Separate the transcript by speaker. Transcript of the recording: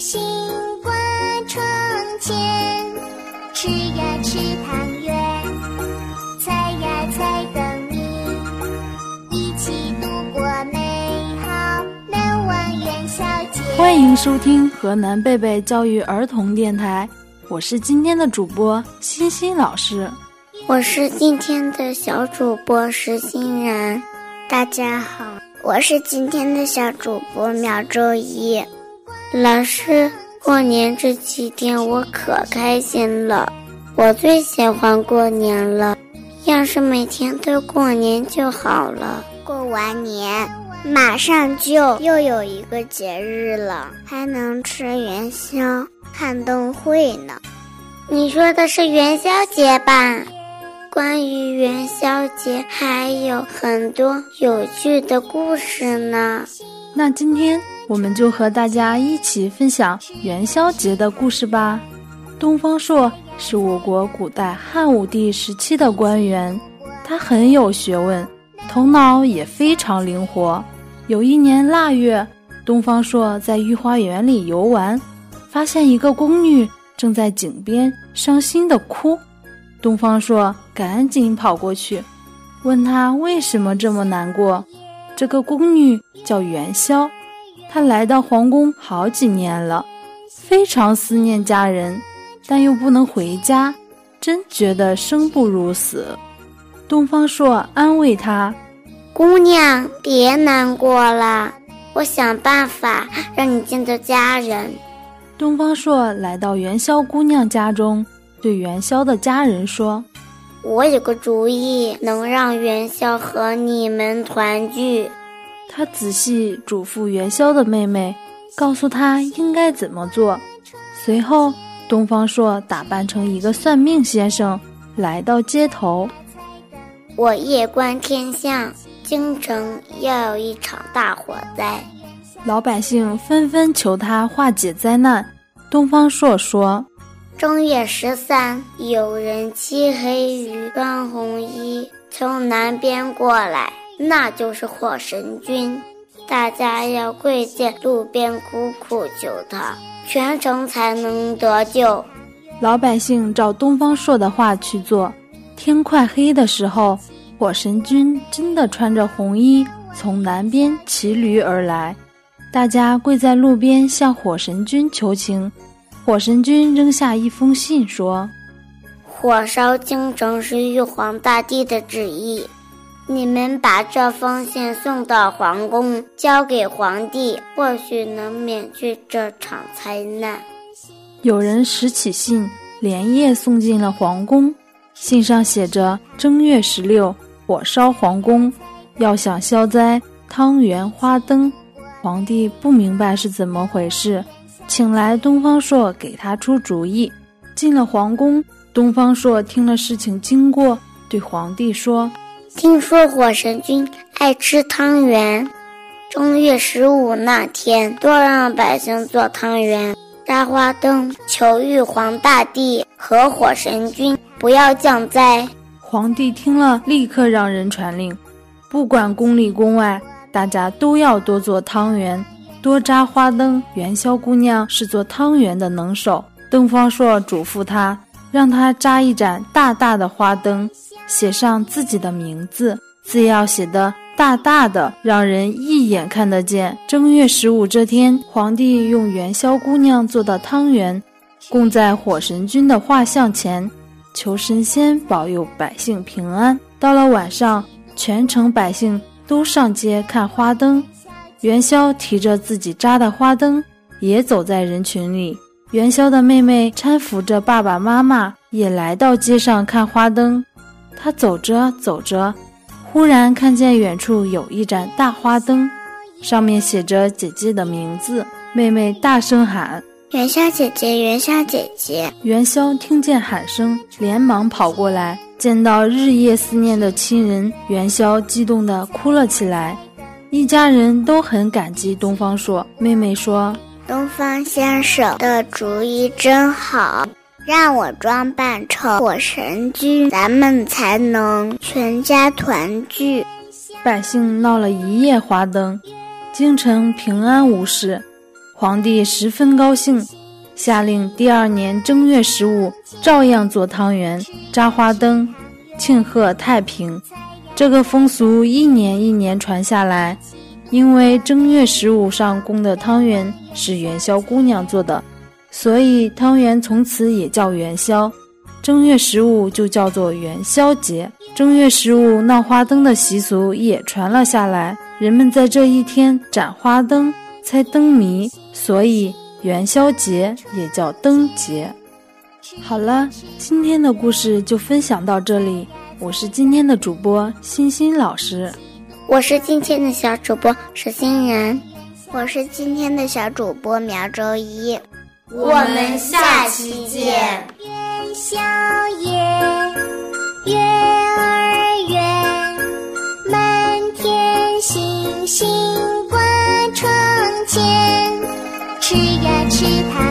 Speaker 1: 星挂窗前吃呀吃汤圆猜呀猜灯谜一起度过美好难忘元宵节。
Speaker 2: 欢迎收听河南贝贝教育儿童电台我是今天的主播星星老师。
Speaker 3: 我是今天的小主播石欣然。大家好我是今天的小主播苗周一。老师，过年这几天我可开心了，我最喜欢过年了。要是每天都过年就好了。
Speaker 1: 过完年，马上就又有一个节日了，还能吃元宵、看灯会呢。
Speaker 3: 你说的是元宵节吧？关于元宵节还有很多有趣的故事呢。
Speaker 2: 那今天我们就和大家一起分享元宵节的故事吧。东方朔是我国古代汉武帝时期的官员，他很有学问，头脑也非常灵活。有一年腊月，东方朔在御花园里游玩，发现一个宫女正在井边伤心地哭。东方朔赶紧跑过去，问他为什么这么难过。这个宫女叫元宵，她来到皇宫好几年了，非常思念家人，但又不能回家，真觉得生不如死。东方朔安慰他：“
Speaker 3: 姑娘，别难过了，我想办法让你见到家人。”
Speaker 2: 东方朔来到元宵姑娘家中。对元宵的家人说：“
Speaker 3: 我有个主意，能让元宵和你们团聚。”
Speaker 2: 他仔细嘱咐元宵的妹妹，告诉她应该怎么做。随后，东方朔打扮成一个算命先生，来到街头。
Speaker 3: 我夜观天象，京城要有一场大火灾，
Speaker 2: 老百姓纷纷求他化解灾难。东方朔说。
Speaker 3: 正月十三，有人漆黑雨穿红衣从南边过来，那就是火神君。大家要跪在路边苦苦求他，全城才能得救。
Speaker 2: 老百姓照东方朔的话去做。天快黑的时候，火神君真的穿着红衣从南边骑驴而来，大家跪在路边向火神君求情。火神君扔下一封信，说：“
Speaker 3: 火烧京城是玉皇大帝的旨意，你们把这封信送到皇宫，交给皇帝，或许能免去这场灾难。”
Speaker 2: 有人拾起信，连夜送进了皇宫。信上写着：“正月十六，火烧皇宫，要想消灾，汤圆花灯。”皇帝不明白是怎么回事。请来东方朔给他出主意。进了皇宫，东方朔听了事情经过，对皇帝说：“
Speaker 3: 听说火神君爱吃汤圆，正月十五那天多让百姓做汤圆、扎花灯，求玉皇大帝和火神君不要降灾。”
Speaker 2: 皇帝听了，立刻让人传令，不管宫里宫外，大家都要多做汤圆。多扎花灯，元宵姑娘是做汤圆的能手。东方朔嘱咐她，让她扎一盏大大的花灯，写上自己的名字，字要写的大大的，让人一眼看得见。正月十五这天，皇帝用元宵姑娘做的汤圆，供在火神君的画像前，求神仙保佑百姓平安。到了晚上，全城百姓都上街看花灯。元宵提着自己扎的花灯，也走在人群里。元宵的妹妹搀扶着爸爸妈妈，也来到街上看花灯。她走着走着，忽然看见远处有一盏大花灯，上面写着姐姐的名字。妹妹大声喊：“
Speaker 3: 元宵姐姐，元宵姐姐！”
Speaker 2: 元宵听见喊声，连忙跑过来，见到日夜思念的亲人，元宵激动地哭了起来。一家人都很感激东方朔。妹妹说：“
Speaker 1: 东方先生的主意真好，让我装扮成火神君，咱们才能全家团聚。”
Speaker 2: 百姓闹了一夜花灯，京城平安无事，皇帝十分高兴，下令第二年正月十五照样做汤圆、扎花灯，庆贺太平。这个风俗一年一年传下来，因为正月十五上供的汤圆是元宵姑娘做的，所以汤圆从此也叫元宵。正月十五就叫做元宵节。正月十五闹花灯的习俗也传了下来，人们在这一天展花灯、猜灯谜，所以元宵节也叫灯节。好了，今天的故事就分享到这里。我是今天的主播欣欣老师，
Speaker 3: 我是今天的小主播石欣然，
Speaker 1: 我是今天的小主播苗周一。
Speaker 4: 我们下期见。
Speaker 5: 元宵夜，月儿圆，满天。星星挂窗前，吃呀吃它。